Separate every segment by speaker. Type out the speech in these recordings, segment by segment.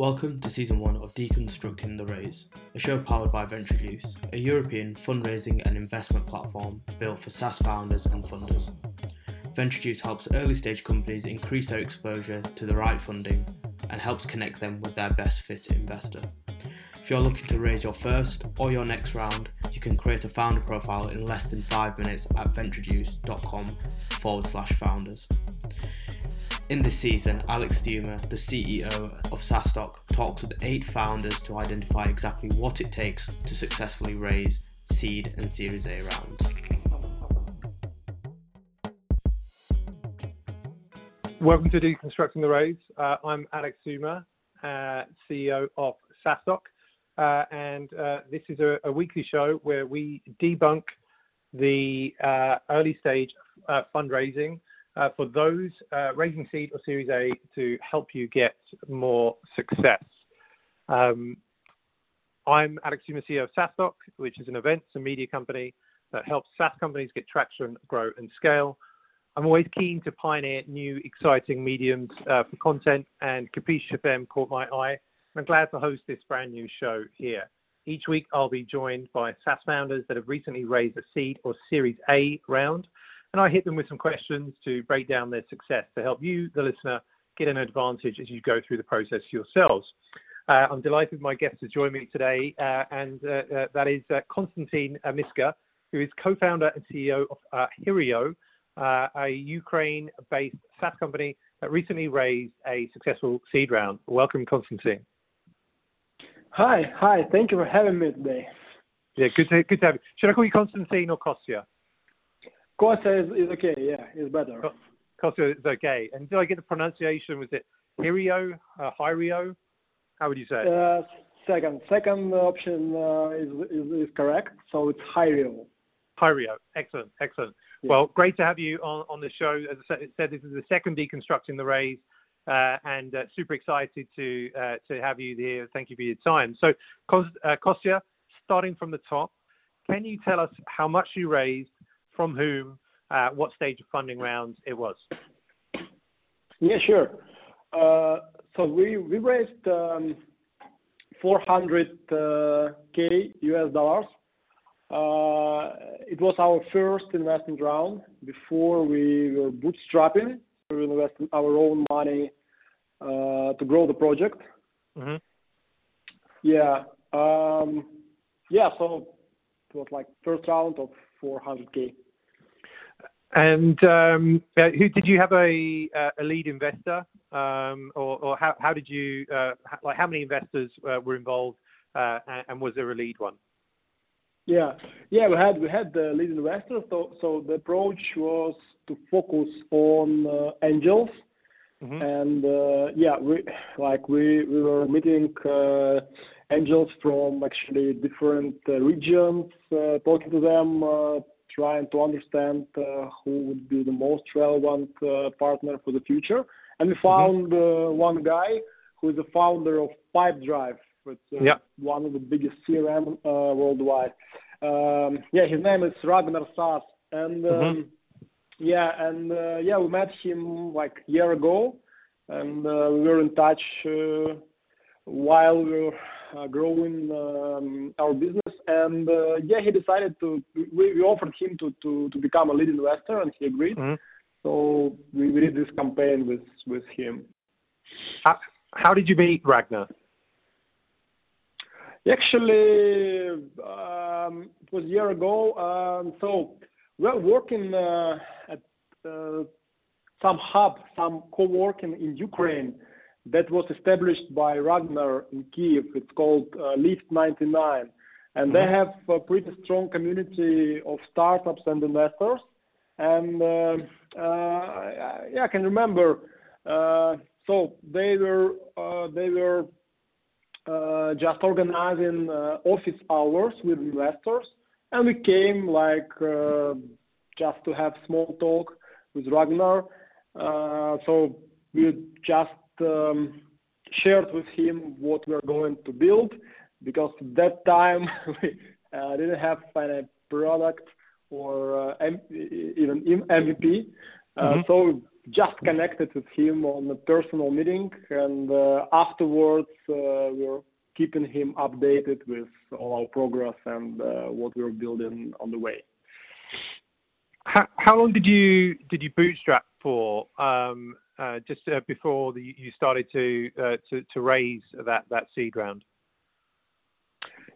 Speaker 1: Welcome to season one of Deconstructing the Raise, a show powered by Ventroduce, a European fundraising and investment platform built for SaaS founders and funders. Ventroduce helps early stage companies increase their exposure to the right funding and helps connect them with their best fit investor. If you're looking to raise your first or your next round, you can create a founder profile in less than five minutes at ventroduce.com forward slash founders. In this season, Alex Theuma, the CEO of SaaStock, talks with eight founders to identify exactly what it takes to successfully raise seed and Series A rounds.
Speaker 2: Welcome to Deconstructing the Raise. Uh, I'm Alex Theuma, uh, CEO of SaaStock, uh, and uh, this is a, a, weekly show where we debunk the uh, early stage uh, fundraising for those uh, raising seed or Series A to help you get more success. Um, I'm Alex Theuma, CEO of SaaStock, which is an events and media company that helps SaaS companies get traction, grow, and scale. I'm always keen to pioneer new, exciting mediums uh, for content, and Capiche FM caught my eye. I'm glad to host this brand new show here. Each week, I'll be joined by SaaS founders that have recently raised a seed or Series A round and I hit them with some questions to break down their success to help you, the listener, get an advantage as you go through the process yourselves. Uh, I'm delighted my guest to join me today, uh, and uh, uh that is uh, Konstantin Miska, who is co-founder and CEO of uh, Hirio, a Ukraine-based SaaS company that recently raised a successful seed round. Welcome, Konstantin.
Speaker 3: Hi, hi. Thank you for having me today.
Speaker 2: Yeah, good to, good to have you. Should I call you Konstantin or Kostya?
Speaker 3: Kostya is, is okay. Yeah, it's better.
Speaker 2: Kostya is okay. And did I get the pronunciation? Was it Hirio, uh, Hirio? How would you say?
Speaker 3: Uh, second, second option uh, is, is, is correct. So it's Hirio.
Speaker 2: Hirio. Excellent, excellent. Yeah. Well, great to have you on, on the show. As I said, this is the second deconstructing the raise. Uh, and uh, super excited to uh, to have you here. Thank you for your time. So, uh, Kostya, starting from the top, can you tell us how much you raised from whom, uh, what stage of funding round it was?
Speaker 3: Yeah, sure. Uh, so we we raised um, 400k uh, US dollars. Uh, it was our first investment round before we were bootstrapping. We invested our own money uh, to grow the project. Mm-hmm. Yeah. Um, yeah. So it was like first round of 400k.
Speaker 2: And um, uh, who did you have a uh, a lead investor, um, or, or how how did you uh, like how many investors uh, were involved, uh, and, was there a lead one?
Speaker 3: Yeah, yeah, we had we had the lead investor. So so the approach was to focus on angels, mm-hmm. and yeah, we like we we were meeting angels from actually different regions, talking to them trying to understand uh, who would be the most relevant uh, partner for the future. And we mm-hmm. found mm-hmm. one guy who is the founder of Pipedrive. It's yeah. one of the biggest CRM worldwide. Um, yeah, his name is Ragnar Sass, and um, mm-hmm. yeah, and uh, yeah, we met him like a year ago, and uh, we were in touch uh, while we were uh, growing um, our business. And uh, yeah, he decided to. We, we offered him to, to, to become a lead investor, and he agreed. Mm-hmm. So we, we did this campaign with with him.
Speaker 2: How, how did you meet Ragnar?
Speaker 3: Actually, um, it was a year ago. Um, so we are working uh, at uh, some hub, some co-working in Ukraine that was established by Ragnar in Kiev. It's called uh, Lift 99. And mm-hmm. they have a pretty strong community of startups and investors. And uh, uh, yeah, I can remember. Uh, so they were uh, they were uh, just organizing office hours with investors, and we came like just to have small talk with Ragnar. so we just um, shared with him what we're going to build because at that time we uh, didn't have any product or uh, M- even MVP. Uh, mm-hmm. So just connected with him on a personal meeting, and uh, afterwards uh, we're keeping him updated with all our progress and uh, what we're building on the way.
Speaker 2: How, how long did you did you bootstrap for? Um, uh, just uh, before the, you started to, uh, to to raise that that seed round.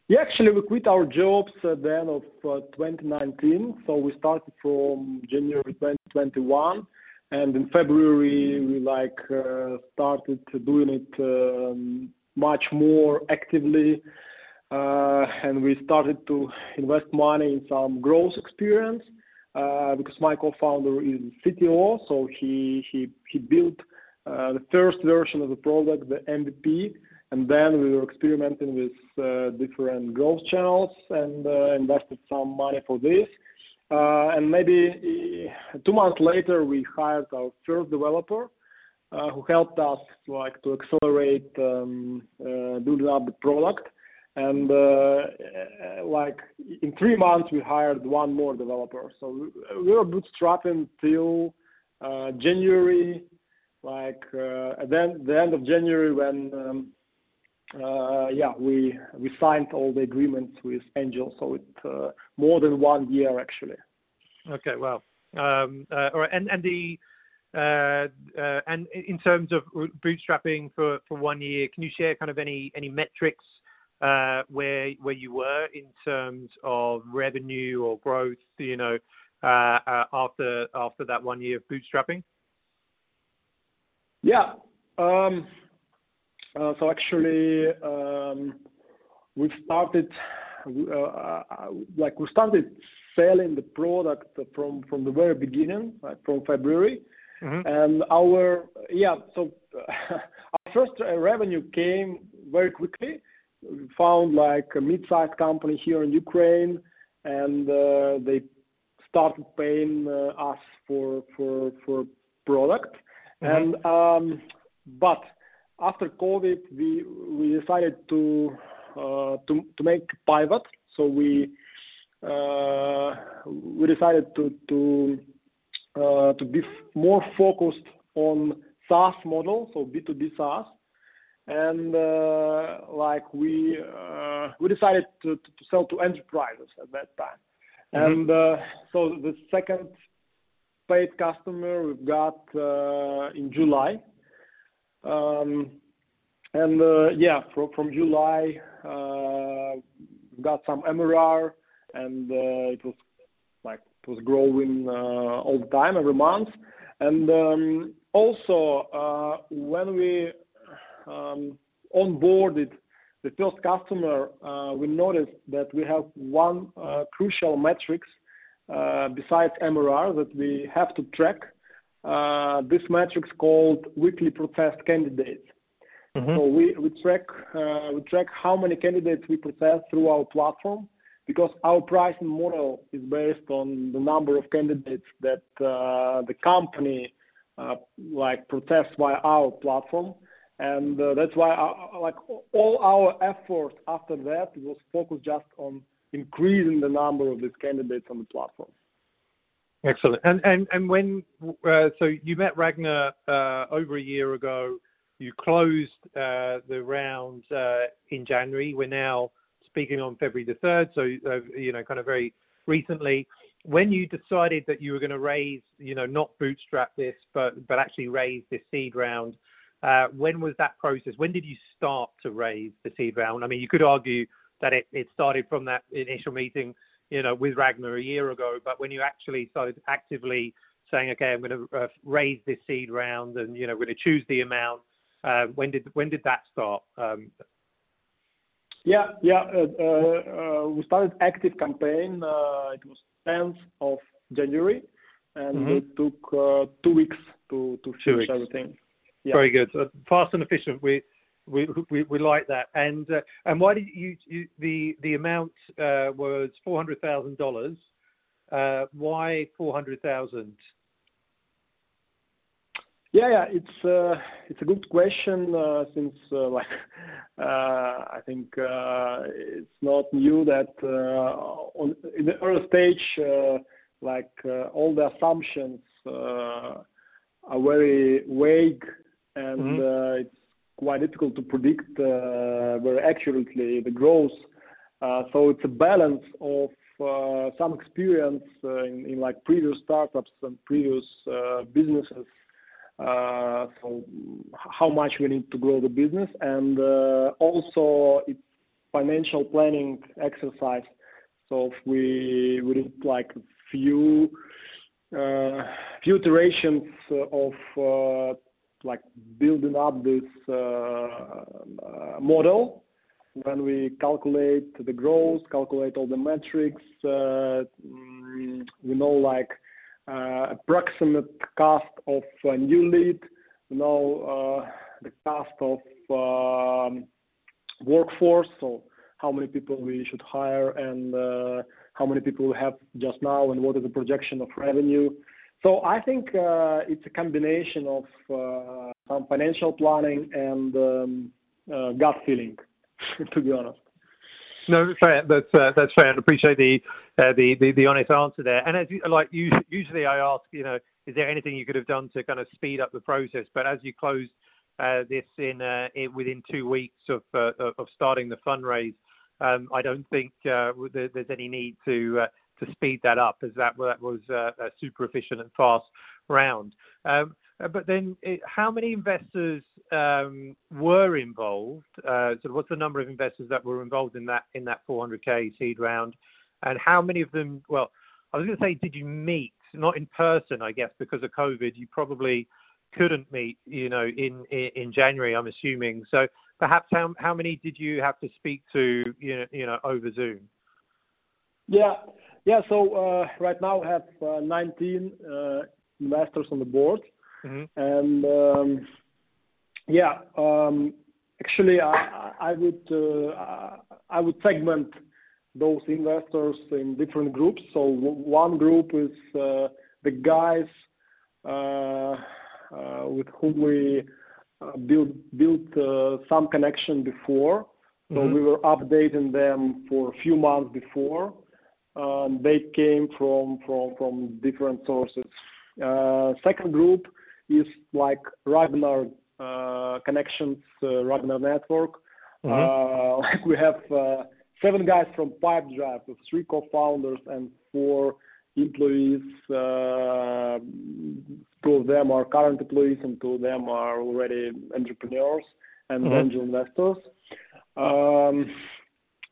Speaker 3: Yeah, actually, we quit our jobs at the end of uh, 2019. So we started from January 2021, and in February we like uh, started doing it um, much more actively, uh, and we started to invest money in some growth experience because my co-founder is CTO, so he he he built the first version of the product, the MVP then we were experimenting with uh, different growth channels and uh, invested some money for this. Uh, and maybe two months later, we hired our first developer who helped us like to accelerate um, building up the product. And like in three months, we hired one more developer. So we were bootstrapping till January, the end of January when um, Uh, yeah, we we signed all the agreements with Angel, so it's uh, more than one year actually.
Speaker 2: Okay, well, um, uh, all right, and and the uh, uh, and in terms of bootstrapping for for one year, can you share kind of any any metrics where where you were in terms of revenue or growth, you know, after after that one year of bootstrapping?
Speaker 3: Yeah. Um, So actually, um, we started uh, uh, like we started selling the product from from the very beginning, from February. Mm-hmm. And our yeah, so our first revenue came very quickly. We found like a mid-sized company here in Ukraine, and uh, they started paying uh, us for for for product. Mm-hmm. And um, but after COVID, we we decided to uh, to to make pivot. So we uh, we decided to to uh, to be more focused on SaaS model, so B2B SaaS, and uh, like we uh, we decided to, sell to enterprises at that time. Mm-hmm. And uh, so the second paid customer we've got in July yeah, from, July, uh, got some MRR, and uh, it was like it was growing uh, all the time, every month. And um, also, uh, when we um, onboarded the first customer, uh, we noticed that we have one crucial metrics besides MRR that we have to track uh, this metric is called weekly processed candidates. Mm-hmm. So we, we track uh, we track how many candidates we process through our platform because our pricing model is based on the number of candidates that uh, the company uh, like process via our platform, and uh, that's why like all our effort after that was focused just on increasing the number of these candidates on the platform.
Speaker 2: Excellent. And and and when uh, so you met Ragnar uh, over a year ago. You closed uh, the round uh, in January. We're now speaking on February the third, so uh, you know, kind of very recently. When you decided that you were going to raise, you know, not bootstrap this, but but actually raise this seed round, uh, when was that process? When did you start to raise the seed round? I mean, you could argue that it, it started from that initial meeting you know, with Ragnar a year ago. But when you actually started actively saying, okay, I'm going to uh, raise this seed round, and you know, we're going to choose the amount. Uh, when did when did that start? Um,
Speaker 3: yeah, yeah. Uh, uh, we started active campaign. Uh, it was 10th of January, and mm-hmm. it took uh, two weeks to to finish everything.
Speaker 2: Yeah. Very good. fast and efficient. We we, we, we like that. And uh, and why did you, you the the amount uh, was four hundred thousand uh, dollars? Why four hundred thousand?
Speaker 3: Yeah, yeah, it's uh, it's a good question uh, since uh, like I think it's not new that on in the early stage like all the assumptions are very vague and mm-hmm. it's quite difficult to predict uh, very accurately the growth. Uh, so It's a balance of uh, some experience in like previous startups and previous businesses. So How much we need to grow the business and also it's financial planning exercise. So If we need like few iterations of like building up this model when we calculate the growth, calculate all the metrics, uh, mm, we know like uh, approximate cost of a new lead, we know uh, the cost of um, workforce, so how many people we should hire and how many people we have just now and what is the projection of revenue. So I think it's a combination of some financial planning and um, gut feeling. to be honest.
Speaker 2: No, fair. That's uh, that's fair. I appreciate the, uh, the, the the honest answer there. And as you, like usually, I ask, you know, is there anything you could have done to kind of speed up the process? But as you closed uh, this in, uh, within two weeks of uh, of starting the fundraise, um, I don't think uh, there's any need to to speed that up, as that that was a super efficient and fast round. Um, but then, how many investors um, were involved? Uh, so what's the number of investors that were involved in that in that 400k seed round, and how many of them? Well, I was going to say, did you meet? Not in person, I guess, because of COVID. You probably couldn't meet, you know, in in, in January. I'm assuming. So perhaps how how many did you have to speak to, you know, you know, over Zoom?
Speaker 3: Yeah, yeah. So uh, right now I have uh, 19 uh, investors on the board, mm-hmm. and um, yeah, um, actually, I, I would uh, I would segment those investors in different groups. So one group is uh, the guys uh, uh with whom we uh, built built uh, some connection before. So mm-hmm. we were updating them for a few months before. Um, they came from from from different sources. second group is like Ragnar uh, connections uh, Ragnar network. Mm-hmm. Like we have seven guys from Pipedrive with three co-founders and four employees. Uh, two of them are current employees and two of them are already entrepreneurs and mm-hmm. angel investors.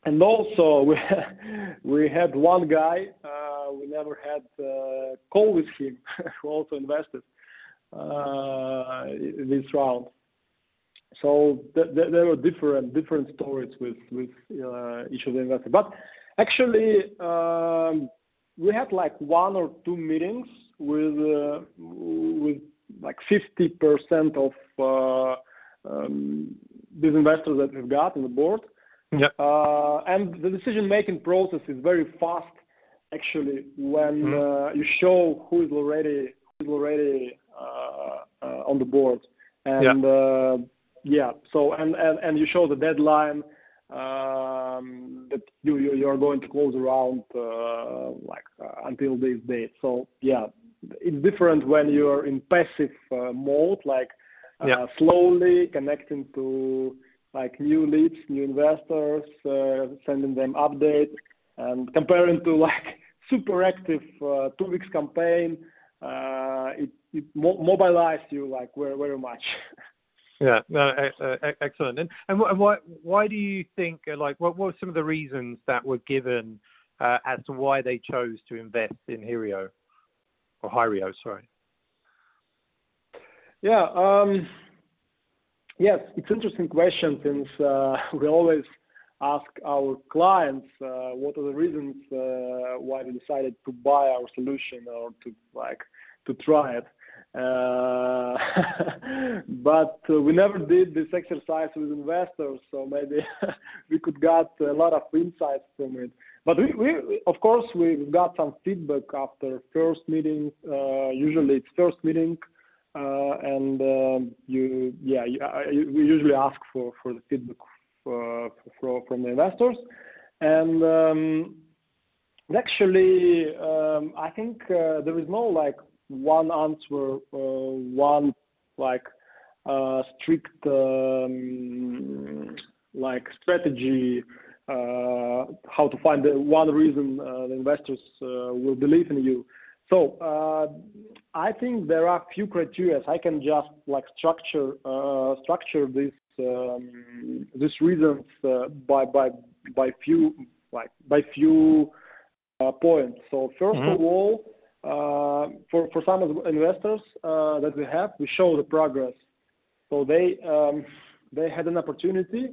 Speaker 3: And also we we had one guy uh, we never had a call with him who also invested uh, this round. So there were different different stories with with uh, each of the investors. But actually, um, we had like one or two meetings with uh, with like 50% of um, these investors that we've got on the board.
Speaker 2: Yeah.
Speaker 3: And the decision-making process is very fast, actually, when mm-hmm. you show who is already already uh, uh, on the board. And uh, yeah, so and, and and you show the deadline um, that you, you you are going to close around like until this date. So yeah, it's different when you're in passive mode, like yeah. slowly connecting to like new leads, new investors, uh, sending them updates, and comparing to like super active uh, two weeks campaign uh, it, it mo- mobilized you like very very much.
Speaker 2: Yeah, no, excellent. And and, and why why do you think like what, what were some of the reasons that were given uh, as to why they chose to invest in Hirio or Hirio? Sorry.
Speaker 3: Yeah. Yes, it's interesting question since uh, we always ask our clients uh, what are the reasons uh, why they decided to buy our solution or to like to try it. But we never did this exercise with investors, so maybe we could get a lot of insights from it. But we, we of course, we got some feedback after first meeting. Uh, usually, it's first meeting, and um, you, yeah, we usually ask for for the feedback uh, from the investors. And um, actually, um, I think uh, there is no like one answer, uh, one like uh, strict like strategy, uh, how to find the one reason uh, the investors uh, will believe in you. So uh, I think there are few criteria. I can just like structure uh, structure this um, these reasons uh, by by by few like by few uh, points. So 1st mm-hmm. of all, uh, for for some of investors that we have, we show the progress. So they um, they had an opportunity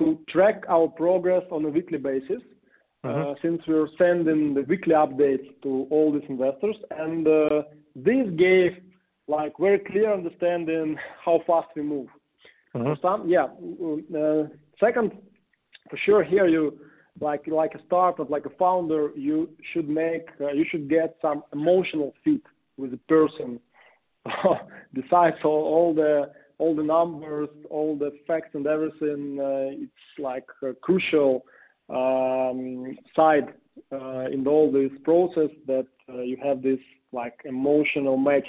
Speaker 3: to track our progress on a weekly basis. Uh-huh. Uh, since we're sending the weekly updates to all these investors, and uh, this gave like very clear understanding how fast we move. Uh-huh. For some, yeah. Uh, second, for sure, here you like like a startup, like a founder, you should make uh, you should get some emotional fit with the person. Besides all, all the all the numbers, all the facts and everything, uh, it's crucial side uh, in all this process that uh, you have this like emotional match.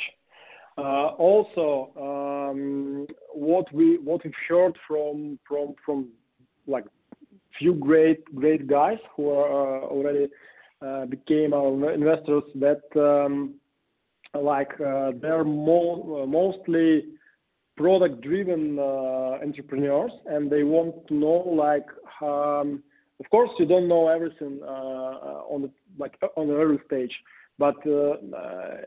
Speaker 3: also, um, what we what we've heard from from from like few great great guys who are already became our investors that um, like uh, they're mostly product driven uh, entrepreneurs and they want to know like um, of course you don't know everything uh, on the like on the early stage but uh, uh,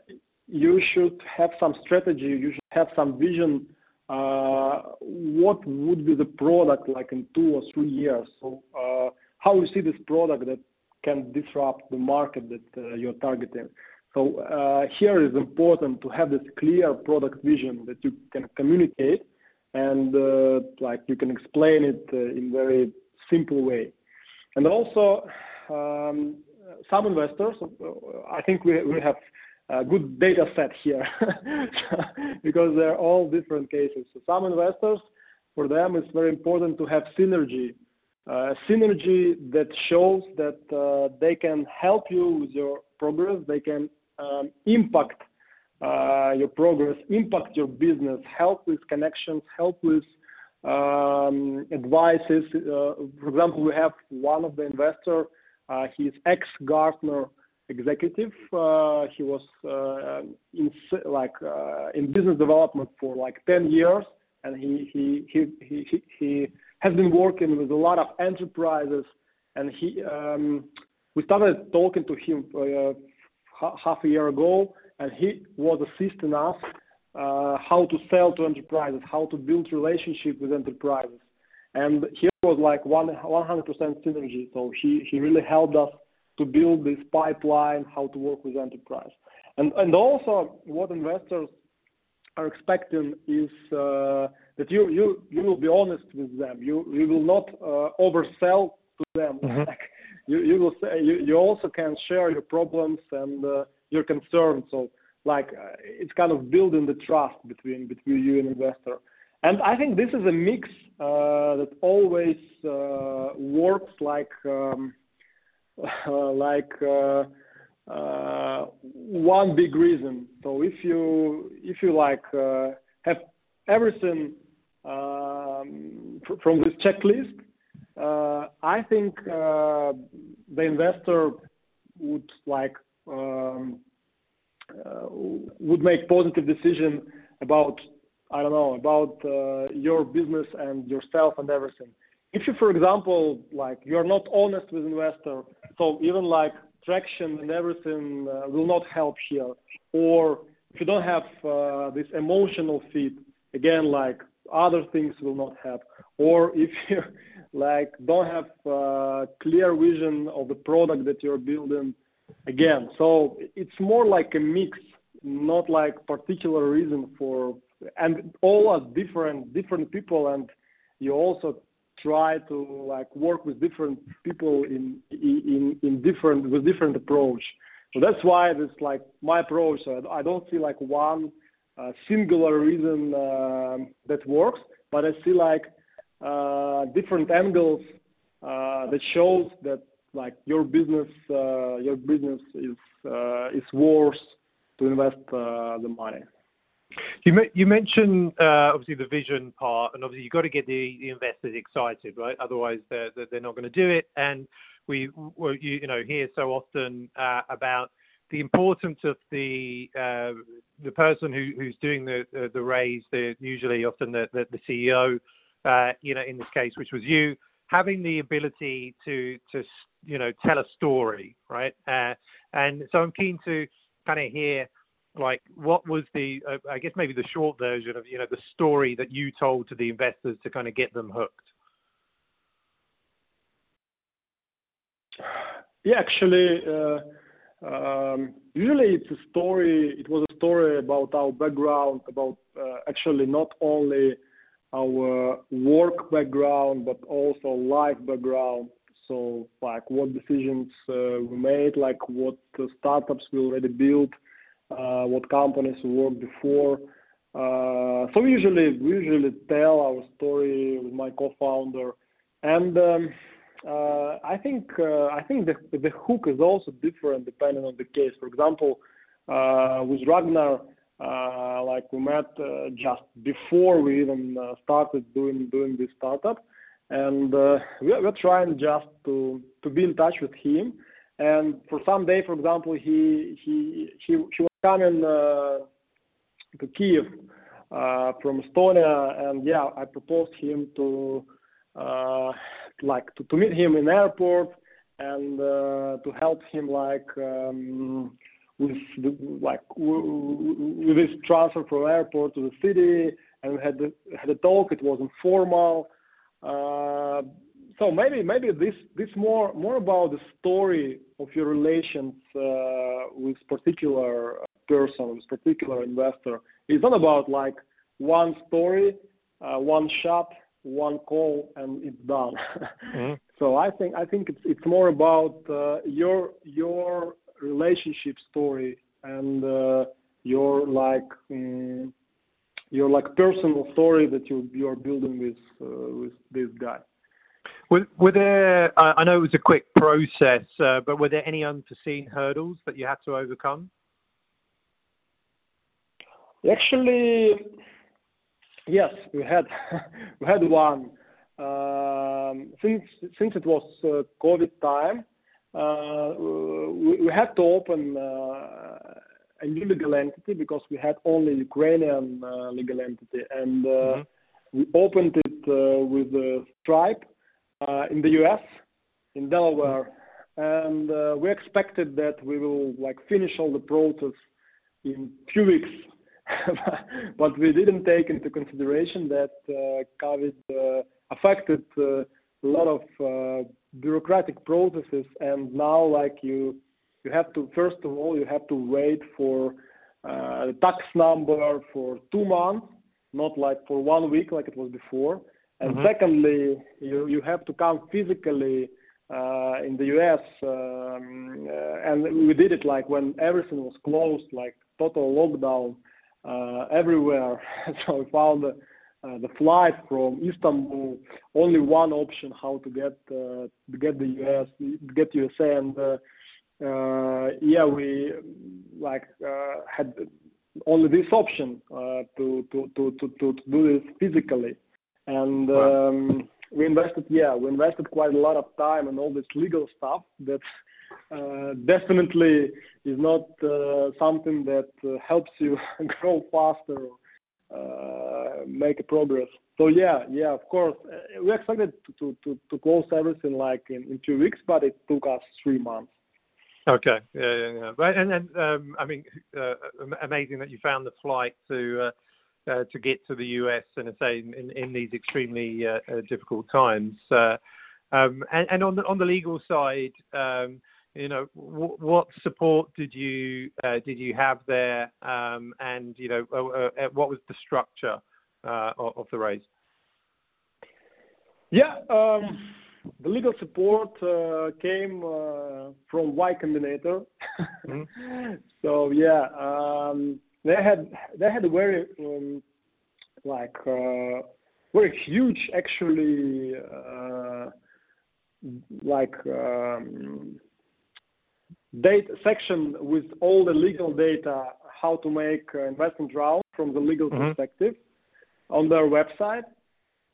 Speaker 3: you should have some strategy you should have some vision what would be the product like in two or three years so how you see this product that can disrupt the market that you're targeting so here is important to have this clear product vision that you can communicate and like you can explain it in very simple way. And also um, some investors, I think we, we have a good data set here because they're all different cases. So some investors, for them, it's very important to have synergy uh, synergy that shows that uh, they can help you with your progress, they can um, impact uh, your progress, impact your business, help with connections, help with um, advices. Uh, for example, we have one of the investor, uh, he's ex-Gartner executive. Uh, he was uh, in like uh, in business development for like 10 years, and he he he he, he has been working with a lot of enterprises. And he um, we started talking to him half a year ago, and he was assisting us uh, how to sell to enterprises, how to build relationship with enterprises. And he was like one, 100% synergy. So he, he really helped us to build this pipeline, how to work with enterprise. And, and also what investors are expecting is uh, that you, you, you will be honest with them. You, you will not uh, oversell to them. Mm-hmm. Like, you you will say you, you also can share your problems and uh, your concerns. So like uh, it's kind of building the trust between between you and investor. And I think this is a mix uh, that always uh, works like um, like uh, uh, one big reason. So if you if you like have everything um, from this checklist, uh, I think uh, the investor would like um, uh, would make positive decision about I don't know about your business and yourself and everything. If you, for example, like you're not honest with investor, so even like traction and everything uh, will not help here. Or if you don't have uh, this emotional fit, again, like other things will not help. Or if you like don't have uh, clear vision of the product that you're building again so it's more like a mix not like particular reason for and all are different different people and you also try to like work with different people in in in different with different approach. So that's why it's like my approach i don't see like one uh, singular reason uh, that works but i see like uh, different angles uh, that shows that like your business uh, your business is uh, is worth to invest uh, the money.
Speaker 2: You you mentioned uh, obviously the vision part, and obviously you've got to get the investors excited, right? Otherwise, they're not gonna do it. And we you you know hear so often about the importance of the the person who, who's doing the the raise. They're usually often the CEO, you know, in this case, which was you, having the ability to to you know tell a story, right? Uh, and so I'm keen to kinda hear, like, what was the, uh, I guess maybe the short version of, you know, the story that you told to the investors to kinda get them hooked.
Speaker 3: Yeah, actually, uh, um, usually it's a story. It was a story about our background, about uh, actually not only our work background, but also life background. So like what decisions uh, we made, like what startups we already built, uh, what companies we worked before. Uh, so we usually we usually tell our story with my co-founder. And um, I think the hook is also different depending on the case. For example, with Ragnar, Uh, like we met uh, just before we even uh, started doing this startup. And we're trying just to be in touch with him. And for some day, for example, he was coming to Kyiv from Estonia. And yeah, I proposed him to like to meet him in airport and to help him like um, with like with this transfer from airport to the city. And we had a talk. It was informal. Uh, maybe maybe this this more more about the story of your relations uh, with particular person, with particular investor. It's not about like one story, uh, one shot, one call, and it's done.
Speaker 2: Mm-hmm.
Speaker 3: I think it's it's more about your your relationship story and uh, your like mm, your like personal story that you you are building with uh, with this guy. Were there?
Speaker 2: I know it was a quick process, uh, but were there any unforeseen hurdles that you had to overcome?
Speaker 3: Actually, yes, we had we had one. Um, since it was COVID time, Uh, we had to open uh, a new legal entity because we had only Ukrainian uh, legal entity.
Speaker 2: Mm-hmm.
Speaker 3: We opened it with Stripe in the U.S., in Delaware. And we expected that we will, like, finish all the process in few weeks. But we didn't take into consideration that COVID affected lot of uh, bureaucratic processes. And now, like, you you have to first of all you have to wait for uh, the tax number for two months, not like for one week like it was before.
Speaker 2: Mm-hmm.
Speaker 3: Secondly, you have to come physically uh, in the U.S. Um, and we did it like when everything was closed, like total lockdown everywhere. So we found Uh, the flight from Istanbul, only one option how to get uh, to get the US, get USA. And uh, yeah, we like had only this option to to to to do this physically.
Speaker 2: Right.
Speaker 3: Um, we invested yeah we invested quite a lot of time and all this legal stuff that definitely is not something that helps you grow faster or make a progress. So yeah, yeah, of course, we expected to to to close everything like in in two weeks, but it took us three months.
Speaker 2: Okay. Yeah. Yeah, yeah. Right. And then um, I mean, uh, amazing that you found the flight to uh, uh, to get to the U.S. and say in in these extremely difficult times. Um, and, and on the on the legal side, you know, what support did you uh, did you have there? Um, and you know, uh, uh, what was the structure of the raise?
Speaker 3: Yeah. Um, the legal support came from Y Combinator.
Speaker 2: Mm-hmm.
Speaker 3: Um, they had a very um, like very huge actually like data section with all the legal data, how to make investment round from the legal mm-hmm. perspective on their website,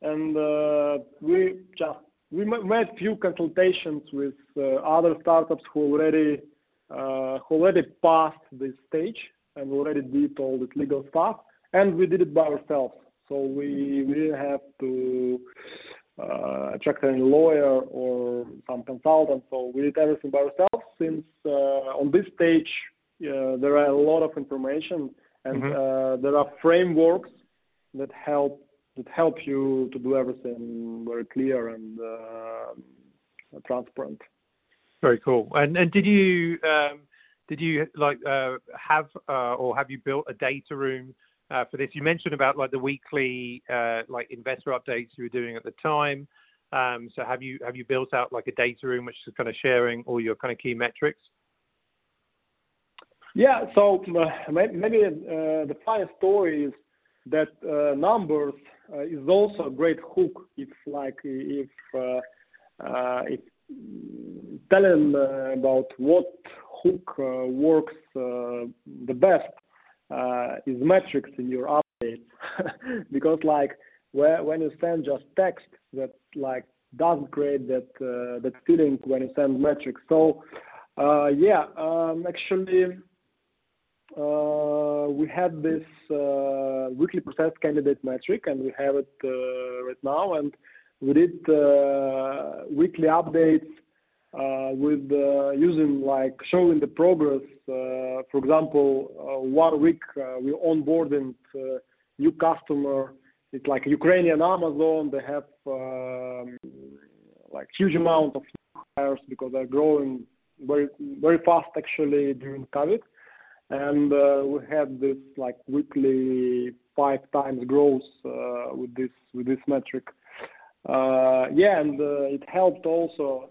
Speaker 3: and uh, we just we made few consultations with uh, other startups who already uh, who already passed this stage and already did all this legal stuff, and we did it by ourselves. So we, we didn't have to uh, attract any lawyer or some consultant. So we did everything by ourselves. Since uh, on this stage uh, there are a lot of information and mm-hmm. Uh, there are frameworks that help that help you to do everything very clear and uh, transparent.
Speaker 2: Very cool. And and did you um, did you like uh, have uh, or have you built a data room uh, for this? You mentioned about like the weekly uh, like investor updates you were doing at the time. Um, so have you have you built out like a data room which is kind of sharing all your kind of key metrics?
Speaker 3: Yeah. So uh, maybe uh, the funny story is that numbers is also a great hook if like if if telling about what hook uh, works uh, the best uh, is metrics in your updates. Because like where, when you send just text that like doesn't create that uh, that feeling when you send metrics. So uh, yeah um, actually uh, we had this weekly processed candidate metric and we have it right now and we did weekly updates uh, with uh, using like showing the progress. Uh, for example, one week we onboarded new customer. It's like Ukrainian Amazon. They have um, like huge amount of hires because they're growing very very fast actually during COVID, and uh, we had this like weekly five times growth uh, with this with this metric. Uh, yeah, and uh, it helped also.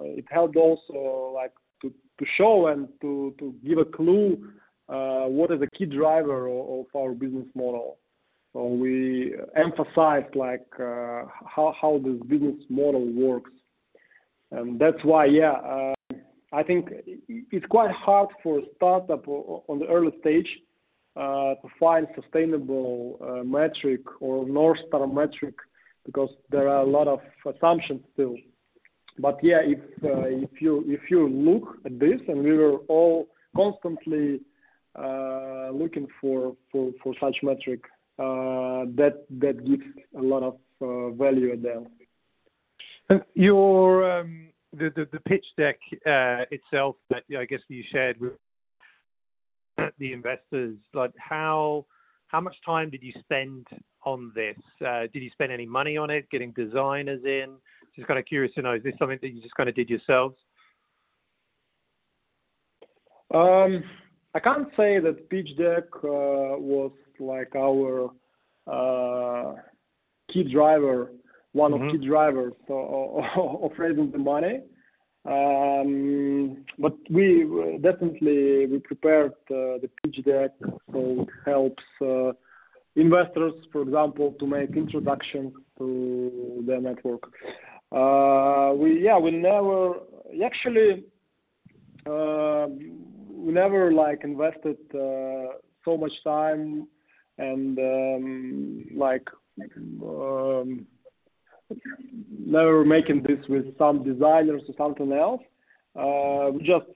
Speaker 3: Uh, it helped also like to, to show and to, to give a clue what is a key driver of, of our business model. So we emphasized like uh, how how this business model works, and that's why yeah uh, I think it's quite hard for a startup on the early stage uh, to find sustainable metric or north star metric because there are a lot of assumptions still. But yeah, if uh, if you if you look at this, and we were all constantly uh, looking for such metric, uh, that that gives a lot of value at.
Speaker 2: Your um, the, pitch deck itself that I guess you shared with the investors, like how how much time did you spend on this? Did you spend any money on it, getting designers in? Just kind of curious to know, is this something that you just kind of did yourselves?
Speaker 3: Um, I can't say that pitch deck uh, was like our uh, key driver, one mm-hmm. of key drivers of, of raising the money. Um, but we definitely we prepared uh, the pitch deck so it helps uh, investors, for example, to make introductions to their network. Uh, we yeah we never actually uh, we never like invested uh, so much time and um, like um, never making this with some designers or something else. We just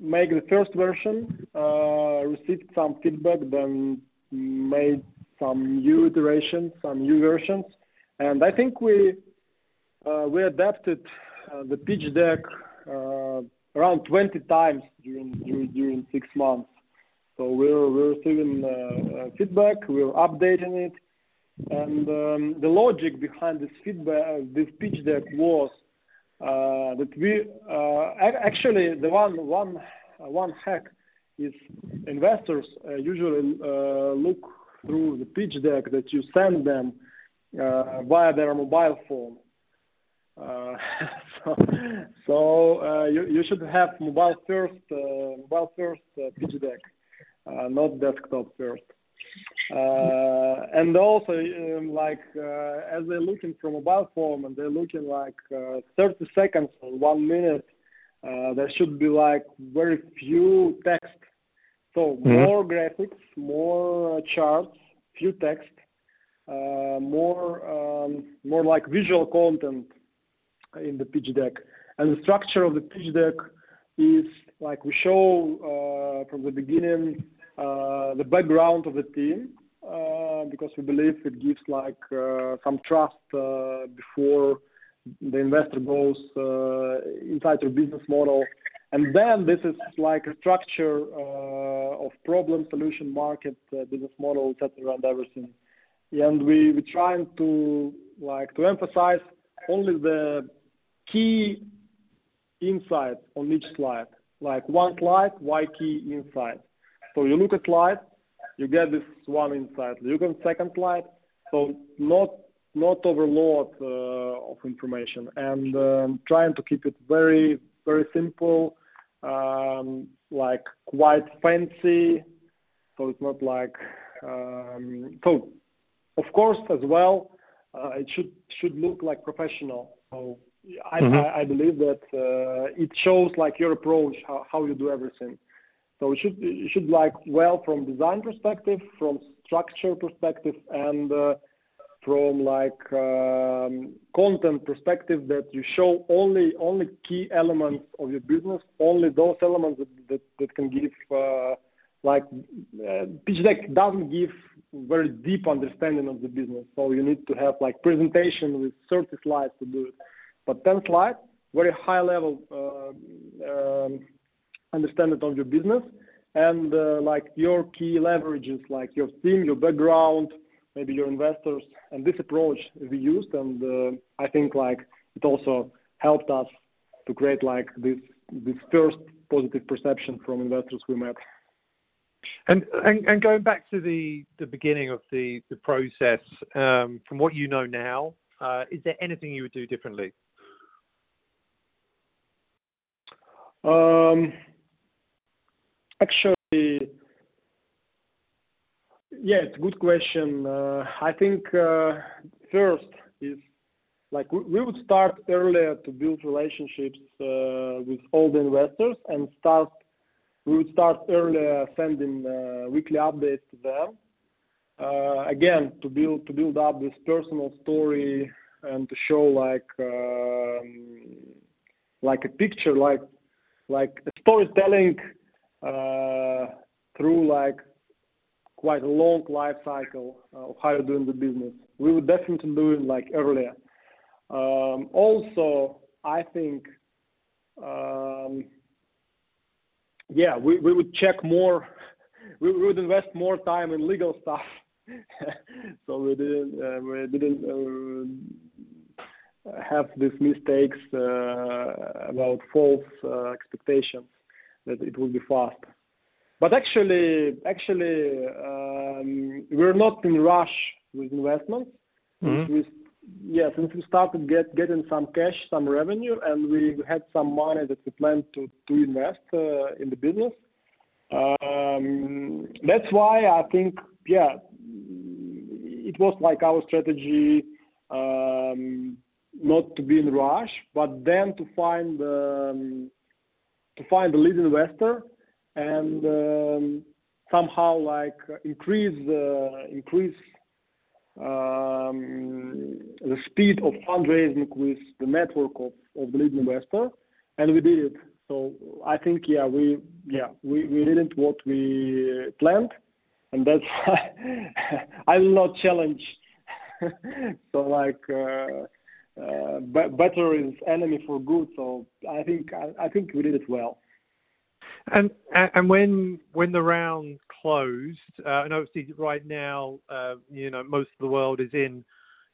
Speaker 3: make the first version, received some feedback, then made some new iterations, some new versions, and I think we we adapted uh, the pitch deck uh, around 20 times during, during during six months. So we're we're receiving uh, uh, feedback, we're updating it, and um, the logic behind this feedback, uh, this pitch deck was that we actually the one one one hack is investors usually look through the pitch deck that you send them uh, via their mobile phone. Uh, so so uh, you, you should have mobile first uh, mobile first uh, pitch deck, uh, not desktop first. and also um, like as they're looking from mobile phone and they're looking like 30 seconds or one minute, there should be like very few text So mm-hmm. more graphics, more uh, charts, few text, uh, more um, more like visual content in the pitch deck. And the structure of the pitch deck is like we show uh, from the beginning uh, the background of the team uh, because we believe it gives like uh, some trust uh, before the investor goes inside your business model. And then this is like a structure of problem, solution, market, business model, etc., and everything. And we we trying to like to emphasize only the key insights on each slide. Like one slide, why key insight. So you look at slide, you get this one insight. You look at second slide, so not not overload uh, of information and um, trying to keep it very very simple, um, like quite fancy. So it's not like um, so. Of course, as well, uh, it should should look like professional. So I, mm-hmm. I, I believe that uh, it shows like your approach, how, how you do everything. So it should it should like well from design perspective, from structure perspective, and uh, from like um, content perspective that you show only only key elements of your business, only those elements that that, that can give uh, like uh, pitch deck doesn't give very deep understanding of the business. So you need to have like presentation with 30 slides to do it. But 10 slides, very high level um, understanding of your business and uh, like your key leverages, like your team, your background, maybe your investors, and this approach we used, and uh, I think like it also helped us to create like this this first positive perception from investors we met.
Speaker 2: And, and, and going back to the, the beginning of the, the process, um, from what you know now, uh, is there anything you would do differently?
Speaker 3: Um, actually, yeah, it's a good question. Uh, I think uh, first is like we, would start earlier to build relationships uh, with all the investors and start we would start earlier sending weekly updates to them. Again, to build to build up this personal story and to show like um, like a picture, like storytelling uh, through like quite a long life cycle of how you're doing the business. We would definitely do it like earlier. Um, also, I think um, yeah, we, we would check more. We, we would invest more time in legal stuff. so we didn't uh, we didn't uh, have these mistakes uh, about false uh, expectations that it will be fast. But actually, actually, um, we're not in rush with investments. Mm-hmm. We yeah, since we started get getting some cash, some revenue, and we had some money that we planned to to invest uh, in the business. Um, that's why I think, yeah, it was like our strategy um, not to be in rush, but then to find um, to find the lead investor and um, somehow like increase increase um, the speed of fundraising with the network of, of the lead investor, and we did it. So I think yeah we yeah we, we didn't what we planned, and that's I will not challenge. so like uh, uh, better is enemy for good. So I think I, I think we did it well.
Speaker 2: And and when when the round closed, uh, and obviously right now, uh, you know, most of the world is in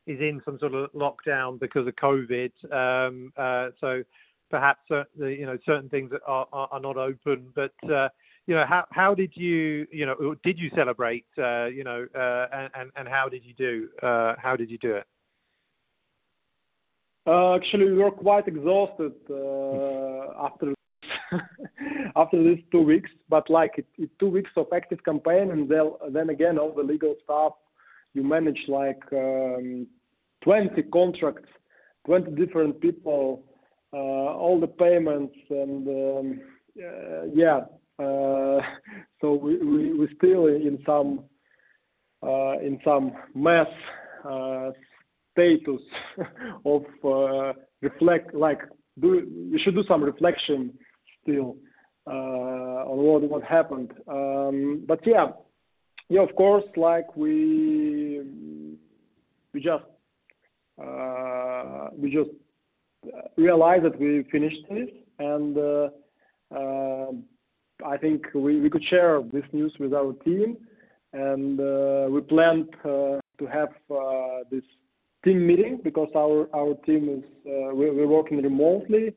Speaker 2: is in some sort of lockdown because of COVID. Um, uh, so perhaps uh, you know certain things are, are, are not open. But uh, you know, how how did you you know did you celebrate? Uh, you know, and and how did you do? how did you do it?
Speaker 3: Actually, we were quite exhausted after after these two weeks. But like it, it, two weeks of active campaign, and then then again all the legal stuff. You manage like um, 20 contracts, 20 different people, uh, all the payments, and um, uh, yeah, so we we we still in some in some mess status of reflect like do we should do some reflection still on what what happened. Um, but yeah, yeah, of course, like we we just uh, we just realized that we finished this, and uh, uh, I think we, we could share this news with our team, and uh, we planned uh, to have uh, this team meeting because our team is we're, working remotely,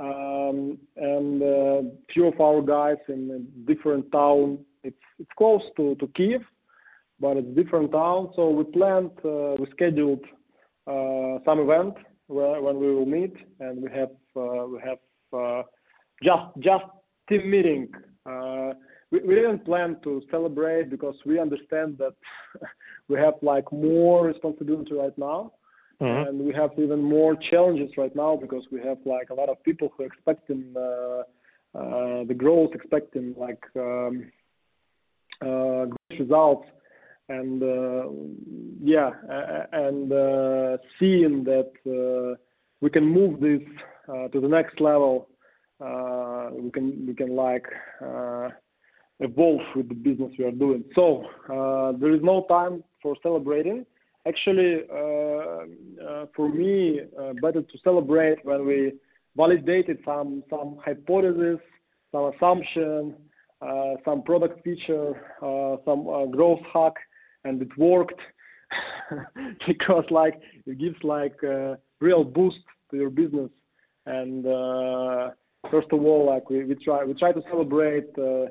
Speaker 3: um, and few of our guys in a different town. It's close to Kiev, but it's different town. So we planned, we scheduled some event where, when we will meet, and we have uh, we have uh, just just team meeting. We, we didn't plan to celebrate because we understand that we have like more responsibility right now. Mm-hmm. And we have even more challenges right now because we have like a lot of people who are expecting uh, uh, the growth, expecting like um, uh, good results and uh, yeah, and uh, seeing that uh, we can move this to the next level, we can we can like evolve with the business we are doing. So there is no time for celebrating. Actually, for me, better to celebrate when we validated some some hypothesis, some assumption, uh, some product feature, uh, some uh, growth hack, and it worked because like it gives like a real boost to your business and uh, first of all like we, try we try to celebrate uh, uh,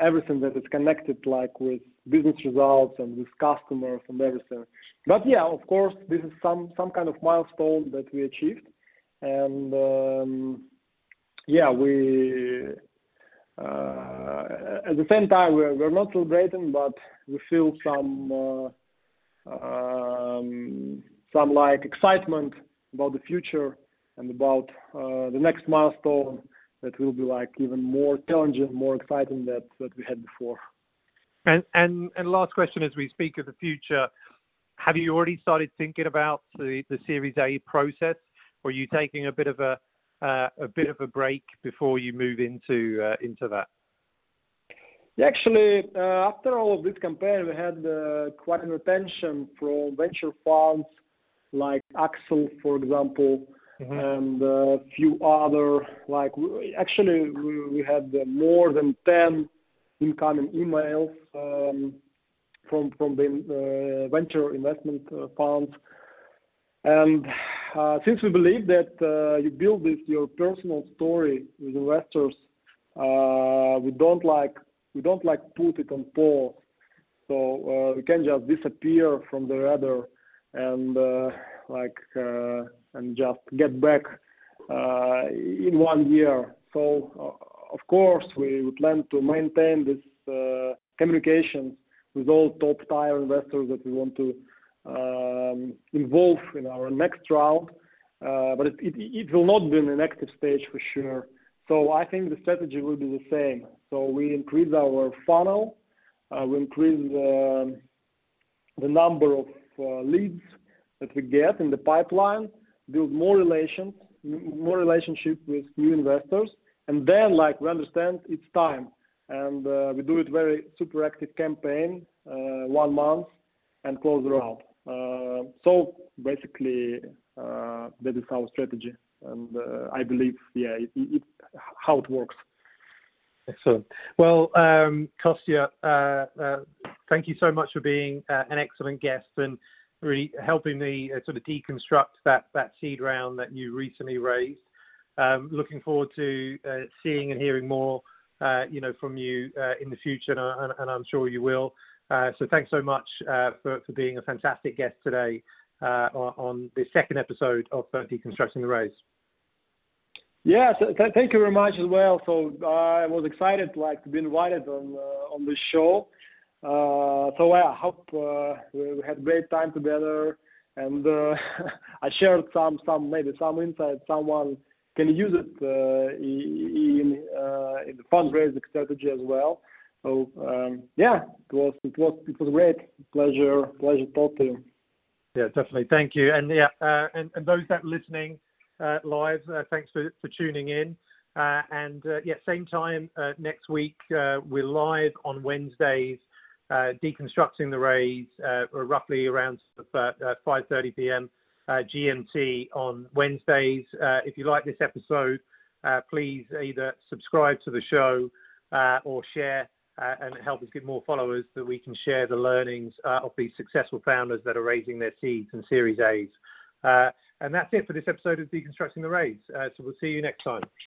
Speaker 3: everything that is connected like with business results and with customers and everything. But yeah of course this is some some kind of milestone that we achieved. And um, yeah we uh, at the same time, we're, we're not celebrating, but we feel some uh, um, some like excitement about the future and about uh, the next milestone that will be like even more challenging, more exciting that that we had before.
Speaker 2: And and and last question, as we speak of the future, have you already started thinking about the the Series A process, or are you taking a bit of a uh, a bit of a break before you move into uh, into that?
Speaker 3: Actually, uh, after all of this campaign, we had quite an attention from venture funds like Accel, for example. And a few other. Like actually, we had more than 10 incoming emails um, from from the venture investment funds and uh, since we believe that uh, you build this your personal story with investors, uh, we don't like we don't like put it on pause. So uh, we can just disappear from the radar and uh, like uh, and just get back in one year. So of course we, plan to maintain this communication with all top tier investors that we want to um, involve in our next round, uh, but it, will not be in an active stage for sure. So I think the strategy will be the same. So we increase our funnel, uh, we increase uh, the number of uh, leads that we get in the pipeline, build more relations, more relationship with new investors, and then like we understand it's time, and uh, we do it very super active campaign, uh, one month, and close the round. Uh, so basically, uh, that is our strategy, and uh, I believe, yeah, it, it, how it works.
Speaker 2: Excellent. Well, um, Kostya, uh, thank you so much for being an excellent guest and really helping me sort of deconstruct that, that seed round that you recently raised. Um, looking forward to seeing and hearing more, you know, from you in the future, and, and, I'm sure you will. Uh, so thanks so much uh, for, for being a fantastic guest today uh, on, on the second episode of Deconstructing the Raise.
Speaker 3: Yeah, th- thank you very much as well. So I was excited like to be invited on on this show. So I hope we, we had great time together, and I shared some some maybe some insights someone can use it in the fundraising strategy as well. So um, yeah, it was great. Pleasure pleasure talk to you.
Speaker 2: Yeah, definitely. Thank you. And yeah, uh, and, those that are listening uh, live, uh, thanks for, for tuning in. Uh, and uh, yeah, same time uh, next week, we're live on Wednesdays, Uh, deconstructing the raise, uh, roughly around 5:30 p.m. GMT on Wednesdays. Uh, if you like this episode, please either subscribe to the show or share uh, and help us get more followers that we can share the learnings uh, of these successful founders that are raising their seeds and Series A's. Uh, and that's it for this episode of Deconstructing the Raise. so we'll see you next time.